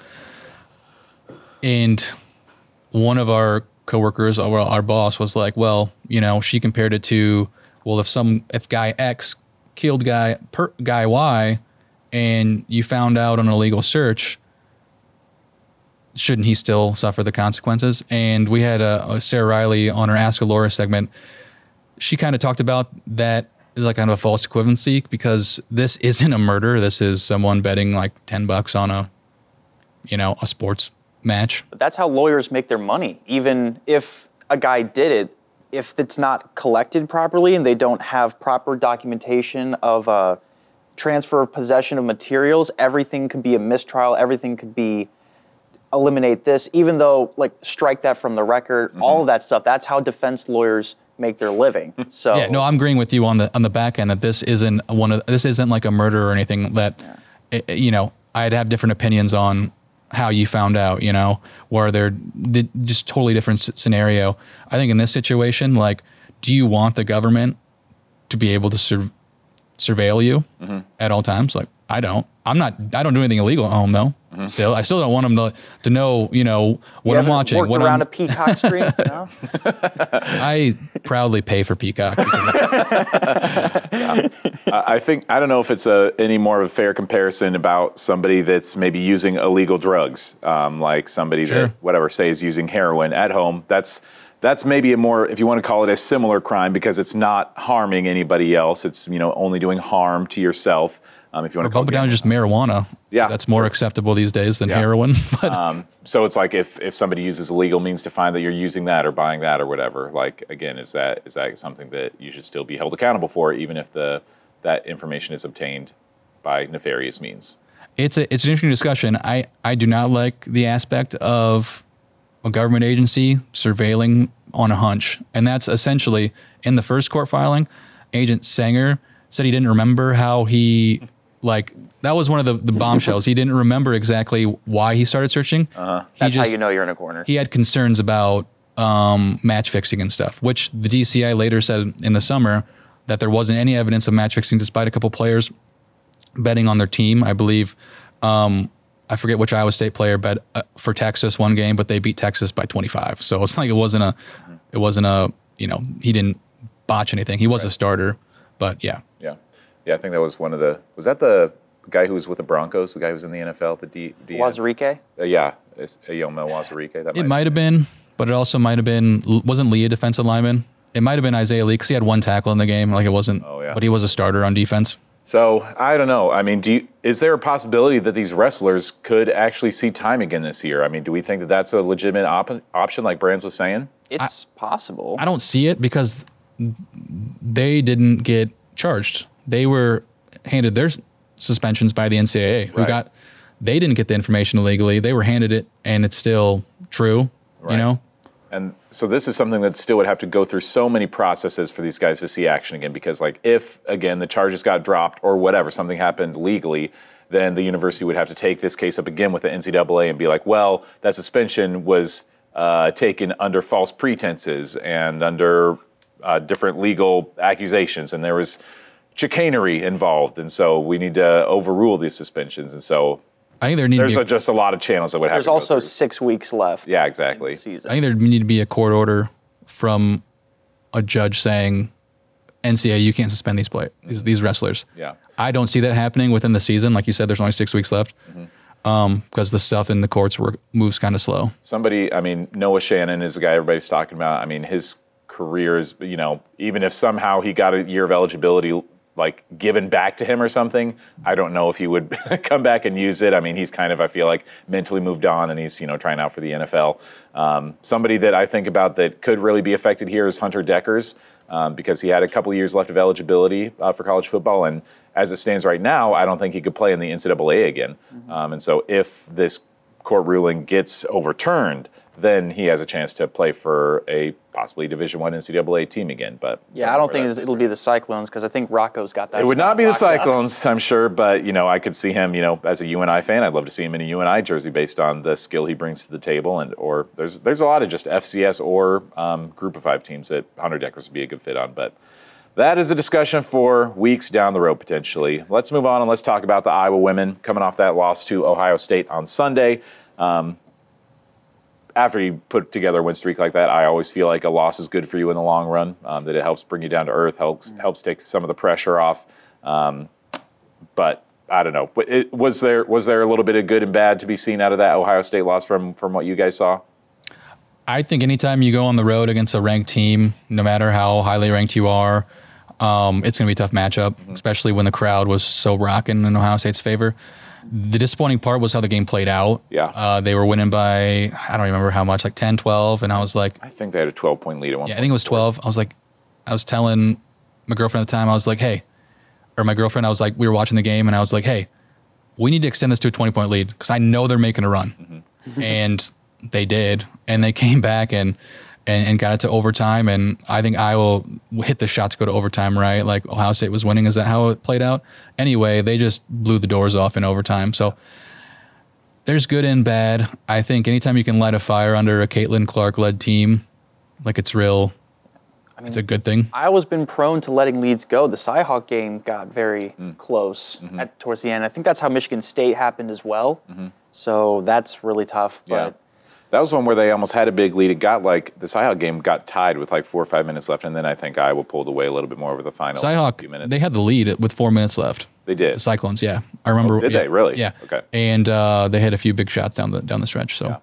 Speaker 4: and one of our coworkers, or our boss, was like, "Well, you know," she compared it to, "Well, if some if guy X killed guy per, guy Y, and you found out on a legal search, shouldn't he still suffer the consequences? And we had a, a Sarah Riley on her Ask a Laura segment. She kind of talked about that like kind of a false equivalency because this isn't a murder. This is someone betting like ten bucks on a, you know, a sports match.
Speaker 5: But that's how lawyers make their money. Even if a guy did it, if it's not collected properly and they don't have proper documentation of a uh, transfer of possession of materials, everything could be a mistrial. Everything could be eliminate this, even though like strike that from the record. Mm-hmm. All of that stuff. That's how defense lawyers make their living. So
Speaker 4: yeah, no, I'm agreeing with you on the on the back end that this isn't one of this isn't like a murder or anything that yeah. it, you know I'd have different opinions on how you found out, you know, where they're just totally different scenario. I think in this situation, like, do you want the government to be able to sur- surveil you mm-hmm. at all times? Like, I don't. I'm not. I don't do anything illegal at home though. Mm-hmm. Still, I still don't want them to to know. You know what
Speaker 5: you
Speaker 4: I'm watching.
Speaker 5: Worked
Speaker 4: what
Speaker 5: around
Speaker 4: I'm,
Speaker 5: a Peacock stream. no?
Speaker 4: I proudly pay for Peacock.
Speaker 3: yeah. I think I don't know if it's a any more of a fair comparison about somebody that's maybe using illegal drugs, um, like somebody sure. that whatever say is using heroin at home. That's that's maybe a more if you want to call it a similar crime because it's not harming anybody else. It's you know only doing harm to yourself. Um, if you want
Speaker 4: or to bump it down, just marijuana.
Speaker 3: Yeah,
Speaker 4: that's more acceptable these days than yeah. heroin.
Speaker 3: um, so it's like if, if somebody uses legal means to find that you're using that or buying that or whatever. Like again, is that is that something that you should still be held accountable for, even if the that information is obtained by nefarious means?
Speaker 4: It's a it's an interesting discussion. I I do not like the aspect of a government agency surveilling on a hunch, and that's essentially in the first court filing. Agent Sanger said he didn't remember how he like that was one of the, the bombshells. he didn't remember exactly why he started searching.
Speaker 5: Uh-huh. That's just, how you know you're in a corner.
Speaker 4: He had concerns about um, match fixing and stuff, which the DCI later said in the summer that there wasn't any evidence of match fixing, despite a couple players betting on their team. I believe um, I forget which Iowa State player bet uh, for Texas one game, but they beat Texas by 25. So it's like it wasn't a, it wasn't a, you know, he didn't botch anything. He was right. a starter, but yeah.
Speaker 3: Yeah. Yeah, I think that was one of the. Was that the guy who was with the Broncos? The guy who was in the NFL, the D. D
Speaker 5: Wazirike?
Speaker 3: Uh, yeah, Eyioma Uwazurike.
Speaker 4: That it might have been, but it also might have been. Wasn't Lee a defensive lineman? It might have been Isaiah Lee because he had one tackle in the game. Like it wasn't. Oh yeah. But he was a starter on defense.
Speaker 3: So I don't know. I mean, do you, is there a possibility that these wrestlers could actually see time again this year? I mean, do we think that that's a legitimate op- option, like Brands was saying?
Speaker 5: It's I, possible.
Speaker 4: I don't see it because they didn't get charged they were handed their suspensions by the NCAA, who right. got they didn't get the information illegally. They were handed it, and it's still true. Right. You know.
Speaker 3: And so this is something that still would have to go through so many processes for these guys to see action again. Because like if again the charges got dropped or whatever, something happened legally, then the university would have to take this case up again with the NCAA and be like, well, that suspension was uh, taken under false pretenses and under uh, different legal accusations, and there was chicanery involved, and so we need to overrule these suspensions. And so
Speaker 4: I think there need
Speaker 3: there's
Speaker 4: to be
Speaker 3: a, just a lot of channels that would have.
Speaker 5: There's also six weeks left.
Speaker 3: Yeah, exactly.
Speaker 5: season.
Speaker 4: I think there need to be a court order from a judge saying, "NCAA, you can't suspend these play these, these wrestlers."
Speaker 3: Yeah,
Speaker 4: I don't see that happening within the season. Like you said, there's only six weeks left. Mm-hmm um, because the stuff in the courts work, moves kind of slow.
Speaker 3: Somebody, I mean, Noah Shannon is the guy everybody's talking about. I mean, his career is, you know, even if somehow he got a year of eligibility like given back to him or something, I don't know if he would come back and use it. I mean, he's kind of I feel like mentally moved on and he's you know trying out for the NFL. Um, somebody that I think about that could really be affected here is Hunter Dekkers. um, because he had a couple years left of eligibility uh, for college football and as it stands right now, I don't think he could play in the NCAA again. Mm-hmm. Um, and so if this court ruling gets overturned, then he has a chance to play for a possibly Division One NCAA team again. But
Speaker 5: yeah, I don't think it'll be the Cyclones because I think Rocco's got that.
Speaker 3: It would not be the Cyclones, up. I'm sure, but you know, I could see him. You know, as a UNI fan, I'd love to see him in a UNI jersey based on the skill he brings to the table, and or there's there's a lot of just FCS or um, Group of Five teams that Hunter Dekkers would be a good fit on, but. That is a discussion for weeks down the road potentially. Let's move on and let's talk about the Iowa women coming off that loss to Ohio State on Sunday. Um, after you put together a win streak like that, I always feel like a loss is good for you in the long run. Um, that it helps bring you down to earth, helps mm. helps take some of the pressure off. Um, but I don't know. It, was there was there a little bit of good and bad to be seen out of that Ohio State loss from from what you guys saw?
Speaker 4: I think anytime you go on the road against a ranked team, no matter how highly ranked you are, um, it's going to be a tough matchup, mm-hmm. especially when the crowd was so rocking in Ohio State's favor. The disappointing part was how the game played out.
Speaker 3: Yeah. Uh,
Speaker 4: they were winning by, I don't remember how much, like 10, 12. And I was like,
Speaker 3: I think they had a 12 point lead at one
Speaker 4: Yeah, I think it was 12. I was like, I was telling my girlfriend at the time, I was like, hey, or my girlfriend, I was like, we were watching the game and I was like, hey, we need to extend this to a 20 point lead because I know they're making a run. Mm-hmm. and they did. And they came back and, and, and got it to overtime. And I think Iowa hit the shot to go to overtime, right? Like Ohio State was winning. Is that how it played out? Anyway, they just blew the doors off in overtime. So there's good and bad. I think anytime you can light a fire under a Caitlin Clark led team, like it's real, I mean, it's a good thing.
Speaker 5: Iowa's been prone to letting leads go. The Cyhawk game got very mm. close mm-hmm. at towards the end. I think that's how Michigan State happened as well. Mm-hmm. So that's really tough. But yeah.
Speaker 3: That was one where they almost had a big lead. It got like the Cyhawk game got tied with like four or five minutes left, and then I think Iowa pulled away a little bit more over the final.
Speaker 4: Cyhawk, few minutes. they had the lead with four minutes left.
Speaker 3: They did.
Speaker 4: The Cyclones, yeah, I remember.
Speaker 3: Oh, did
Speaker 4: yeah,
Speaker 3: they really?
Speaker 4: Yeah.
Speaker 3: Okay.
Speaker 4: And uh, they had a few big shots down the down the stretch. So.
Speaker 3: Yeah.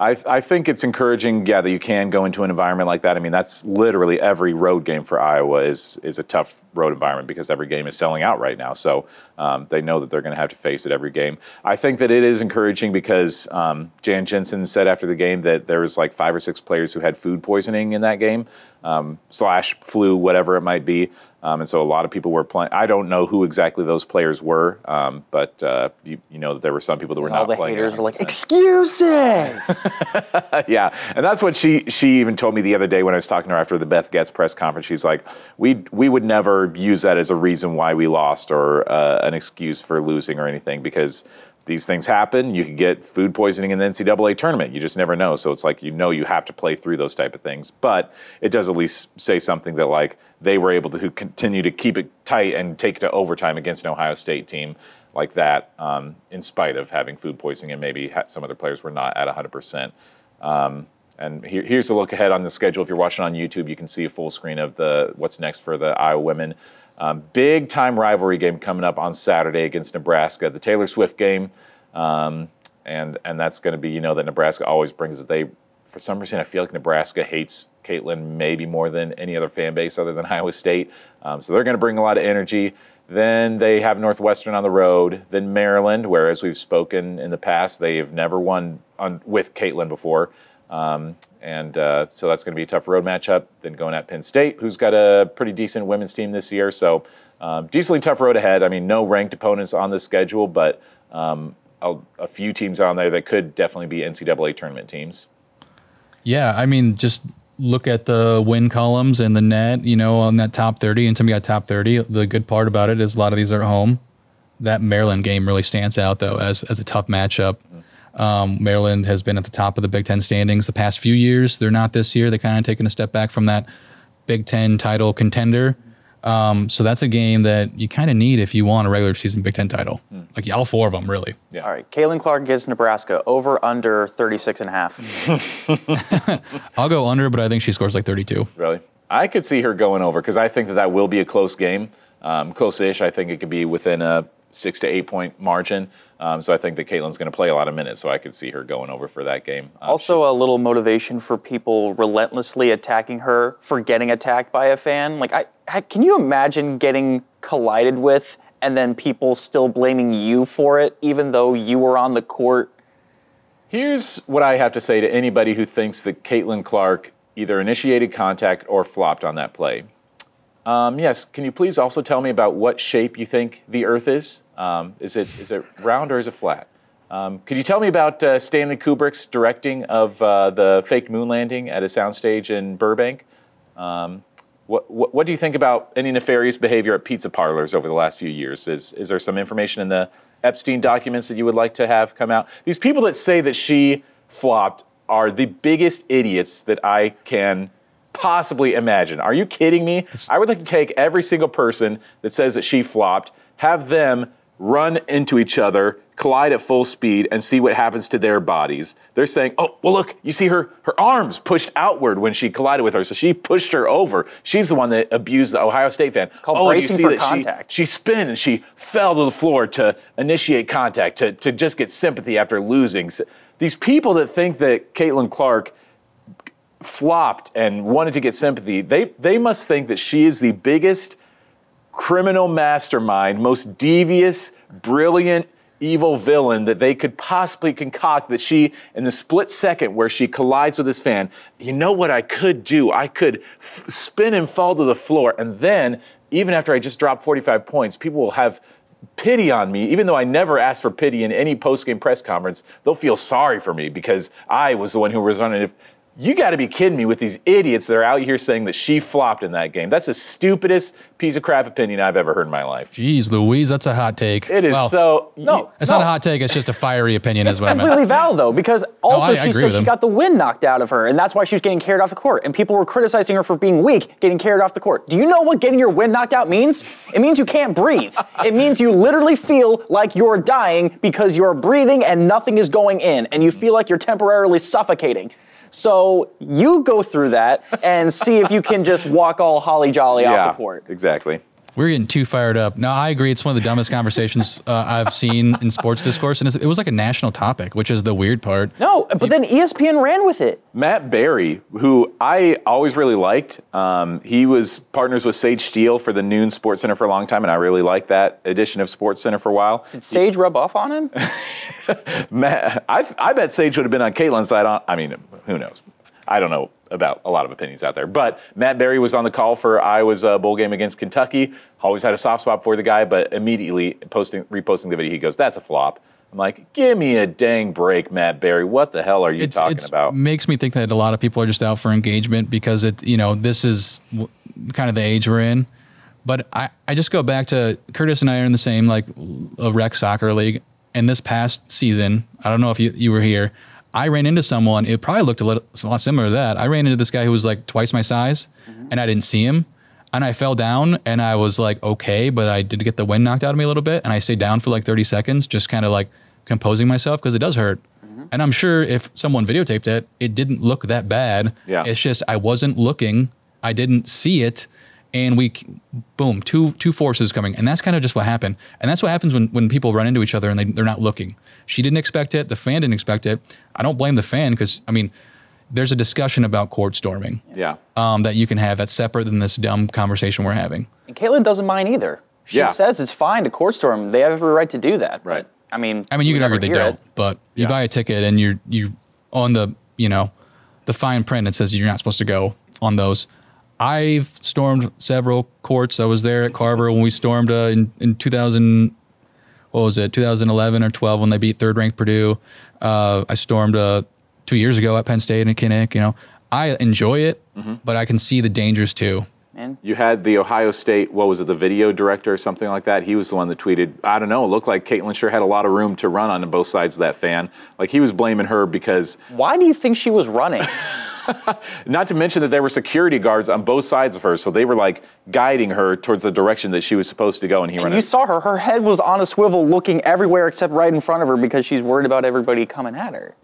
Speaker 3: I, I think it's encouraging, yeah, that you can go into an environment like that. I mean, that's literally every road game for Iowa is is a tough road environment because every game is selling out right now. So um, they know that they're going to have to face it every game. I think that it is encouraging because um, Jan Jensen said after the game that there was like five or six players who had food poisoning in that game, um, slash flu, whatever it might be. Um, and so a lot of people were playing. I don't know who exactly those players were, um, but uh, you, you, know that there were some people that were
Speaker 5: and not playing.
Speaker 3: all
Speaker 5: the haters were like, "Excuses."
Speaker 3: yeah, and that's what she she even told me the other day when I was talking to her after the Beth Goetz press conference. She's like, "We we would never use that as a reason why we lost or uh, an excuse for losing or anything because these things happen. You could get food poisoning in the NCAA tournament. You just never know. So it's like you know you have to play through those type of things. But it does at least say something that like they were able to continue to keep it tight and take it to overtime against an Ohio State team like that, um, in spite of having food poisoning and maybe some other players were not at 100%. Um, and here, here's a look ahead on the schedule. If you're watching on YouTube, you can see a full screen of the what's next for the Iowa women. Um, big time rivalry game coming up on Saturday against Nebraska, the Taylor Swift game, um, and and that's going to be you know that Nebraska always brings. They for some reason I feel like Nebraska hates Caitlin maybe more than any other fan base other than Iowa State, um, so they're going to bring a lot of energy. Then they have Northwestern on the road. Then Maryland, where as we've spoken in the past, they have never won on, with Caitlin before. Um, and uh, so that's going to be a tough road matchup. Then going at Penn State, who's got a pretty decent women's team this year. So um, decently tough road ahead. I mean, no ranked opponents on the schedule, but um, a, a, few teams on there that could definitely be NCAA tournament teams.
Speaker 4: Yeah, I mean, just look at the win columns and the net, you know, on that top 30. And me got top 30. The good part about it is a lot of these are at home. That Maryland game really stands out, though, as, as a tough matchup. Mm-hmm. Um, Maryland has been at the top of the Big Ten standings the past few years. They're not this year. They kind of taken a step back from that Big Ten title contender. Um, so that's a game that you kind of need if you want a regular season Big Ten title. Mm. Like all four of them, really.
Speaker 5: Yeah. All right. Caitlin Clark gets Nebraska over under 36 and a
Speaker 4: half. I'll go under, but I think she scores like 32.
Speaker 3: Really? I could see her going over because I think that that will be a close game. Um, close-ish. I think it could be within a six to eight point margin. Um, so I think that Caitlin's going to play a lot of minutes, so I could see her going over for that game.
Speaker 5: Um, also, she, a little motivation for people relentlessly attacking her for getting attacked by a fan. Like, I, I, can you imagine getting collided with and then people still blaming you for it, even though you were on the court?
Speaker 3: Here's what I have to say to anybody who thinks that Caitlin Clark either initiated contact or flopped on that play. Um, yes, can you please also tell me about what shape you think the Earth is? Um, is it is it round or is it flat? Um, could you tell me about uh, Stanley Kubrick's directing of uh, the fake moon landing at a soundstage in Burbank? Um, what, what, what, do you think about any nefarious behavior at pizza parlors over the last few years? Is, is there some information in the Epstein documents that you would like to have come out? These people that say that she flopped are the biggest idiots that I can possibly imagine. Are you kidding me? I would like to take every single person that says that she flopped, have them run into each other, collide at full speed, and see what happens to their bodies. They're saying, "Oh, well, look, you see her her arms pushed outward when she collided with her, so she pushed her over. She's the one that abused the Ohio State fan.
Speaker 5: It's called oh, bracing for contact.
Speaker 3: She, she spun and she fell to the floor to initiate contact to to just get sympathy after losing. These people that think that Caitlin Clark." Flopped and wanted to get sympathy, they, they must think that she is the biggest criminal mastermind, most devious, brilliant, evil villain that they could possibly concoct that she, in the split second where she collides with this fan, you know what I could do? I could f- spin and fall to the floor. And then, even after I just dropped 45 points, people will have pity on me, even though I never asked for pity in any post game press conference. They'll feel sorry for me because I was the one who was running. You got to be kidding me with these idiots that are out here saying that she flopped in that game. That's the stupidest piece of crap opinion I've ever heard in my life.
Speaker 4: Jeez, Louise, that's a hot take.
Speaker 3: It is
Speaker 4: Well,
Speaker 3: so.
Speaker 5: No,
Speaker 4: It's
Speaker 5: no.
Speaker 4: not a hot take. It's just a fiery opinion, is what I
Speaker 5: completely
Speaker 4: meant.
Speaker 5: valid though, because also
Speaker 4: I- I
Speaker 5: she
Speaker 4: agree
Speaker 5: said she
Speaker 4: him.
Speaker 5: got the wind knocked out of her, and that's why she was getting carried off the court. And people were criticizing her for being weak, getting carried off the court. Do you know what getting your wind knocked out means? It means you can't breathe. it means you literally feel like you're dying because you're breathing and nothing is going in, and you feel like you're temporarily suffocating. So you go through that and see if you can just walk all holly jolly
Speaker 3: yeah,
Speaker 5: off the court.
Speaker 3: exactly.
Speaker 4: We're getting too fired up. No, I agree. It's one of the dumbest conversations uh, I've seen in sports discourse, and it's, it was like a national topic, which is the weird part.
Speaker 5: No, but then ESPN ran with it.
Speaker 3: Matt Barrie, who I always really liked, um, he was partners with Sage Steele for the Noon SportsCenter for a long time, and I really liked that edition of SportsCenter for a while.
Speaker 5: Did Sage rub off on him?
Speaker 3: Matt, I, I bet Sage would have been on Caitlin's side. On, I mean, who knows? I don't know about a lot of opinions out there. But Matt Barrie was on the call for Iowa's uh, bowl game against Kentucky. Always had a soft spot for the guy, but immediately posting, reposting the video, he goes, "That's a flop." I'm like, "Give me a dang break, Matt Barrie. What the hell are you
Speaker 4: It's,
Speaker 3: talking
Speaker 4: it's
Speaker 3: about?"
Speaker 4: makes me think that a lot of people are just out for engagement because it, you know, this is w- kind of the age we're in. But I, I just go back to Curtis and I are in the same like a rec soccer league. And this past season, I don't know if you, you were here. I ran into someone. It probably looked a, little, a lot similar to that. I ran into this guy who was like twice my size, mm-hmm. and I didn't see him. And I fell down, and I was like, okay, but I did get the wind knocked out of me a little bit, and I stayed down for like 30 seconds, just kind of like composing myself because it does hurt. Mm-hmm. And I'm sure if someone videotaped it, it didn't look that bad.
Speaker 3: Yeah.
Speaker 4: It's just I wasn't looking, I didn't see it, and we, boom, two two forces coming, and that's kind of just what happened. And that's what happens when when people run into each other and they they're not looking. She didn't expect it. The fan didn't expect it. I don't blame the fan because I mean, there's a discussion about court storming
Speaker 3: yeah.
Speaker 4: um, that you can have that's separate than this dumb conversation we're having.
Speaker 5: And Caitlin doesn't mind either. She
Speaker 3: Yeah.
Speaker 5: says it's fine to court storm. They have every right to do that.
Speaker 3: Right.
Speaker 5: But, I mean,
Speaker 4: I mean, you
Speaker 5: we
Speaker 4: can argue they don't,
Speaker 5: it.
Speaker 4: but you
Speaker 3: Yeah.
Speaker 4: buy a ticket and you're you on the you know the fine print. It says you're not supposed to go on those. I've stormed several courts. I was there at Carver when we stormed uh, in in 2000. What was it? 2011 or 12 when they beat third ranked Purdue. Uh, I stormed uh, two years ago at Penn State and Kinnick. You know, I enjoy it,
Speaker 3: Mm-hmm.
Speaker 4: but I can see the dangers too.
Speaker 5: Man,
Speaker 3: You had the Ohio State, what was it, the video director or something like that? He was the one that tweeted, I don't know, it looked like Caitlin sure had a lot of room to run on both sides of that fan. Like he was blaming her because,
Speaker 5: why do you think she was running?
Speaker 3: not to mention that there were security guards on both sides of her, so they were like guiding her towards the direction that she was supposed to go, and he
Speaker 5: and
Speaker 3: ran
Speaker 5: you
Speaker 3: it.
Speaker 5: saw her. Her head was on a swivel looking everywhere except right in front of her because she's worried about everybody coming at her.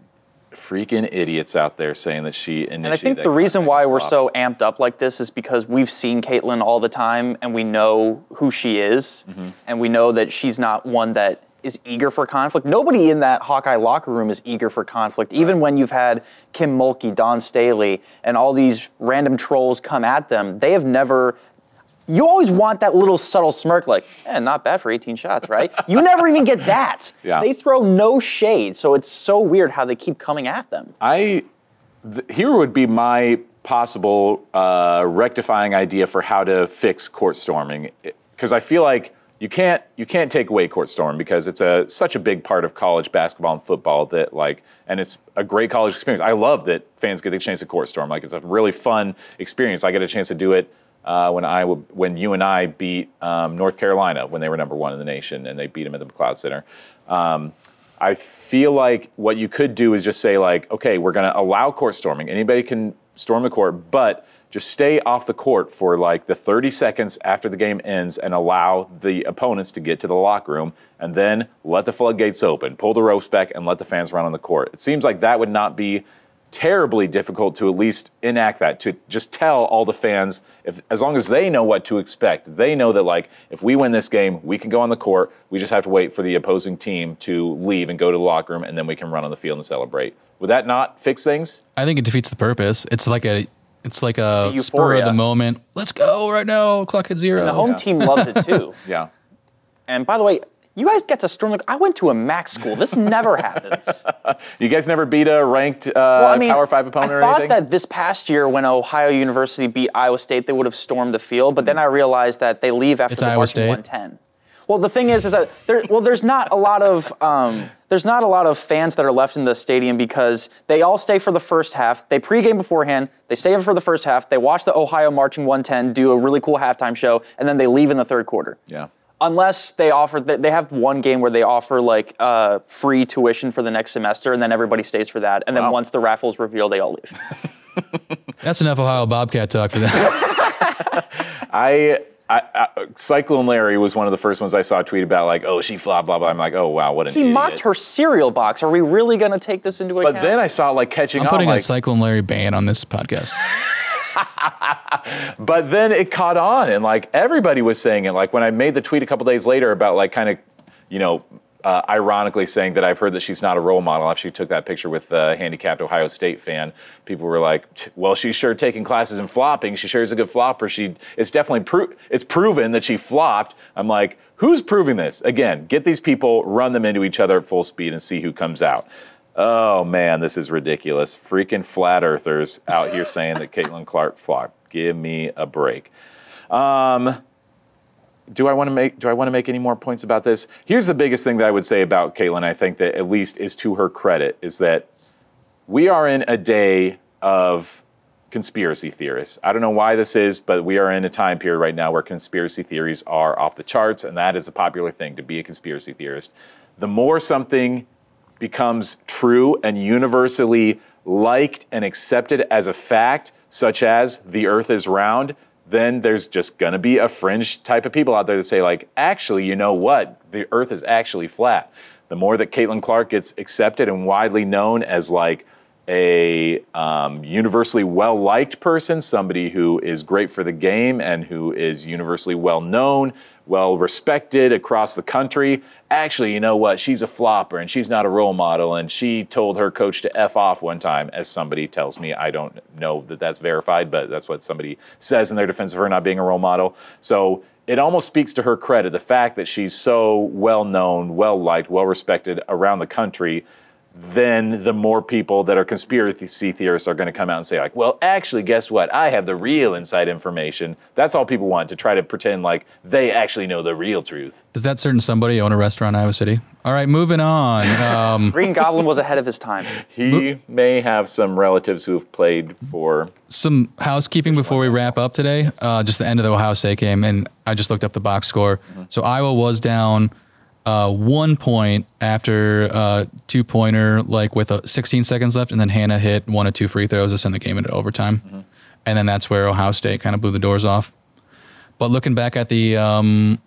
Speaker 3: Freaking idiots out there saying that she initiated
Speaker 5: And I think the reason why we're so amped up like this is because we've seen Caitlin all the time and we know who she is.
Speaker 3: Mm-hmm.
Speaker 5: And we know that she's not one that is eager for conflict. Nobody in that Hawkeye locker room is eager for conflict. Even when you've had Kim Mulkey, Dawn Staley, and all these random trolls come at them, they have never. You always want that little subtle smirk, like, eh, not bad for 18 shots, right? You never even get that.
Speaker 3: Yeah.
Speaker 5: They throw no shade, so it's so weird how they keep coming at them.
Speaker 3: I th- here would be my possible uh, rectifying idea for how to fix court storming because I feel like you can't you can't take away court storm because it's a such a big part of college basketball and football that like and it's a great college experience. I love that fans get the chance to court storm. Like it's a really fun experience. I get a chance to do it uh, when I when you and I beat um, North Carolina when they were number one in the nation and they beat them at the McLeod Center. Um, I feel like what you could do is just say like, okay, we're going to allow court storming. Anybody can storm the court, but just stay off the court for like the 30 seconds after the game ends and allow the opponents to get to the locker room and then let the floodgates open, pull the ropes back and let the fans run on the court. It seems like that would not be terribly difficult to at least enact that to just tell all the fans if as long as they know what to expect they know that like if we win this game we can go on the court we just have to wait for the opposing team to leave and go to the locker room and then we can run on the field and celebrate would that not fix things
Speaker 4: I think it defeats the purpose. It's like a it's like a
Speaker 5: It's
Speaker 4: spur of the moment. Let's go right now. Clock at zero.
Speaker 5: The home team loves it too.
Speaker 3: yeah
Speaker 5: And by the way, you guys get to storm. The, I went to a MAC school. This never happens.
Speaker 3: you guys never beat a ranked uh,
Speaker 5: Well, I mean,
Speaker 3: power five opponent
Speaker 5: I
Speaker 3: or anything.
Speaker 5: I thought that this past year, when Ohio University beat Iowa State, they would have stormed the field. But then I realized that they leave after
Speaker 4: It's
Speaker 5: the
Speaker 4: Iowa
Speaker 5: marching
Speaker 4: State?
Speaker 5: 110. Well, the thing is, is that there. Well, there's not a lot of um, there's not a lot of fans that are left in the stadium because they all stay for the first half. They pregame beforehand. They stay for the first half. They watch the Ohio Marching 110 do a really cool halftime show, and then they leave in the third quarter.
Speaker 3: Yeah.
Speaker 5: Unless they offer, they have one game where they offer like uh, free tuition for the next semester, and then everybody stays for that. And then
Speaker 3: Wow.
Speaker 5: once the raffles reveal, they all leave.
Speaker 4: That's enough Ohio Bobcat talk for that.
Speaker 3: I, I, I Cyclone Larry was one of the first ones I saw tweet about like, oh, she flopped, blah blah. I'm like, oh wow, what an
Speaker 5: He
Speaker 3: idiot.
Speaker 5: mocked her cereal box. Are we really going to take this into account?
Speaker 3: But then I saw like catching up.
Speaker 4: I'm
Speaker 3: on,
Speaker 4: putting
Speaker 3: like,
Speaker 4: a Cyclone Larry ban on this podcast.
Speaker 3: but then it caught on, and like everybody was saying it. Like when I made the tweet a couple days later about like kind of, you know. Uh, ironically, saying that I've heard that she's not a role model after she took that picture with a handicapped Ohio State fan, people were like, "Well, she's sure taking classes in flopping. She sure is a good flopper. She it's definitely pro- it's proven that she flopped." I'm like, "Who's proving this?" Again, get these people, run them into each other at full speed, and see who comes out. Oh man, this is ridiculous. Freaking flat earthers out here saying that Caitlin Clark flopped. Give me a break. Um, do I want to make do I want to make any more points about this? Here's the biggest thing that I would say about Caitlin, I think that at least is to her credit, is that we are in a day of conspiracy theorists. I don't know why this is, but we are in a time period right now where conspiracy theories are off the charts, and that is a popular thing to be a conspiracy theorist. The more something becomes true and universally liked and accepted as a fact, such as the earth is round, then there's just gonna be a fringe type of people out there that say, like, actually, you know what? The earth is actually flat. The more that Caitlin Clark gets accepted and widely known as like a um, universally well liked person, somebody who is great for the game and who is universally well known, well respected across the country. Actually, you know what? She's a flopper and she's not a role model. And she told her coach to F off one time, as somebody tells me. I don't know that that's verified, but that's what somebody says in their defense of her not being a role model. So it almost speaks to her credit the fact that she's so well known, well liked, well respected around the country then the more people that are conspiracy theorists are going to come out and say like well actually guess what i have the real inside information that's all people want to try to pretend like they actually know the real truth
Speaker 4: Does that certain somebody own a restaurant in Iowa City? All right, moving on. Um,
Speaker 5: Green Goblin was ahead of his time.
Speaker 3: he may have some relatives who have played for
Speaker 4: some housekeeping before we wrap up today. Uh, just the end of the Ohio State game, and I just looked up the box score. So Iowa was down uh, one point after uh, two pointer, like with uh, 16 seconds left, and then Hannah hit one of two free throws to send the game into overtime, and then that's where Ohio State kind of blew the doors off. But looking back at the um,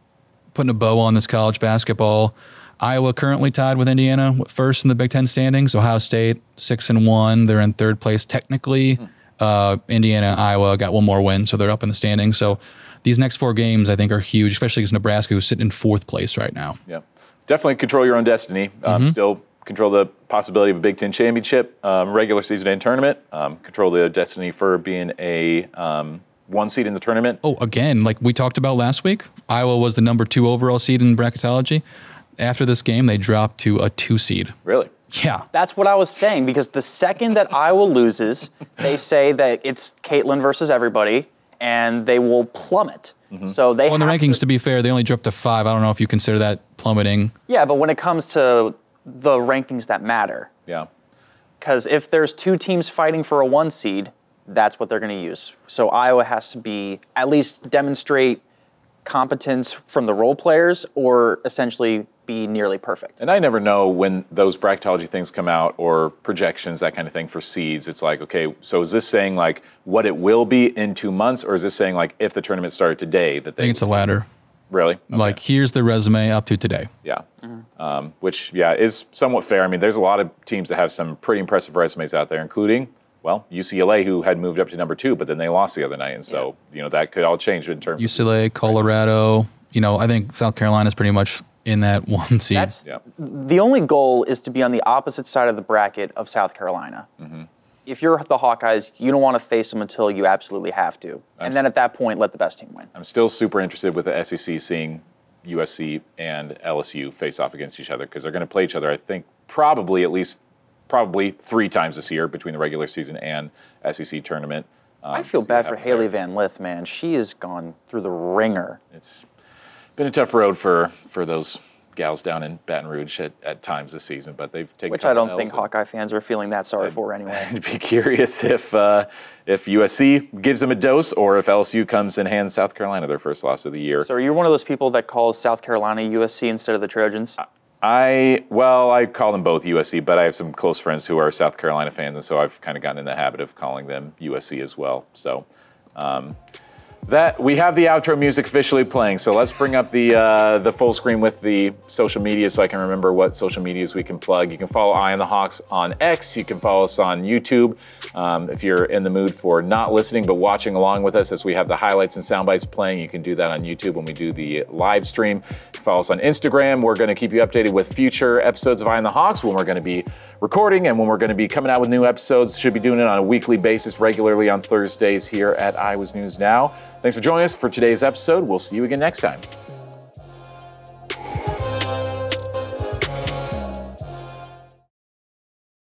Speaker 4: putting a bow on this college basketball. Iowa currently tied with Indiana first in the Big Ten standings. Ohio State six and one. They're in third place technically. Uh, Indiana, Iowa got one more win, so they're up in the standings. So these next four games I think are huge, especially because Nebraska, who's sitting in fourth place right now.
Speaker 3: yeah definitely control your own destiny um, still control the possibility of a big ten championship um, regular season and tournament um, control the destiny for being a um, one seed in the tournament
Speaker 4: Oh, again, like we talked about last week, Iowa was the number two overall seed in bracketology. After this game, they dropped to a two seed.
Speaker 3: really
Speaker 4: Yeah.
Speaker 5: That's what I was saying because the second that Iowa loses, they say that it's Caitlin versus everybody, and they will plummet. Mm-hmm. So they
Speaker 4: Well, in the
Speaker 5: have
Speaker 4: rankings, to be fair, they only dropped to five. I don't know if you consider that plummeting.
Speaker 5: yeah, but when it comes to the rankings that matter,
Speaker 3: yeah
Speaker 5: because if there's two teams fighting for a one seed, that's what they're going to use. So Iowa has to be at least demonstrate competence from the role players, or essentially be nearly perfect.
Speaker 3: And I never know when those bracketology things come out or projections, that kind of thing for seeds. It's like, okay, so is this saying like what it will be in two months, or is this saying like if the tournament started today that
Speaker 4: I
Speaker 3: they
Speaker 4: think it's the latter.
Speaker 3: really Okay.
Speaker 4: Like, here's the resume up to today.
Speaker 3: yeah, um, which yeah is somewhat fair. I mean, there's a lot of teams that have some pretty impressive resumes out there, including well UCLA, who had moved up to number two, but then they lost the other night, and so you know that could all change in terms. of
Speaker 4: UCLA, Colorado. You know, I think South Carolina's pretty much in that one seed.
Speaker 5: That's
Speaker 3: Yeah.
Speaker 5: the only goal is to be on the opposite side of the bracket of South Carolina. Mm-hmm. If you're the Hawkeyes, you don't want to face them until you absolutely have to, and then at that point, let the best team win.
Speaker 3: I'm still super interested with the SEC seeing USC and LSU face off against each other because they're going to play each other. I think probably at least probably three times this year between the regular season and SEC tournament. Um,
Speaker 5: I feel bad for
Speaker 3: happens there.
Speaker 5: Hailey Van Lith, man. She has gone through the ringer.
Speaker 3: It's been a tough road for for those gals down in Baton Rouge at, at times this season, but they've taken.
Speaker 5: Which I don't think Hawkeye fans are feeling that sorry I'd, for anyway.
Speaker 3: I'd be curious if uh, if USC gives them a dose or if LSU comes and hands South Carolina their first loss of the year.
Speaker 5: So are you're one of those people that calls South Carolina USC instead of the Trojans.
Speaker 3: I well, I call them both USC, but I have some close friends who are South Carolina fans, and so I've kind of gotten in the habit of calling them USC as well. So. Um, that we have the outro music officially playing. So let's bring up the uh, the full screen with the social media, so I can remember what social medias we can plug. You can follow Eye on the Hawks on X. You can follow us on YouTube. Um, if you're in the mood for not listening but watching along with us as we have the highlights and sound bites playing, you can do that on YouTube when we do the live stream. Follow us on Instagram. We're going to keep you updated with future episodes of Eye on the Hawks when we're going to be recording and when we're going to be coming out with new episodes. Should be doing it on a weekly basis regularly on Thursdays here at Iowa's News Now. Thanks for joining us for today's episode. We'll see you again next time.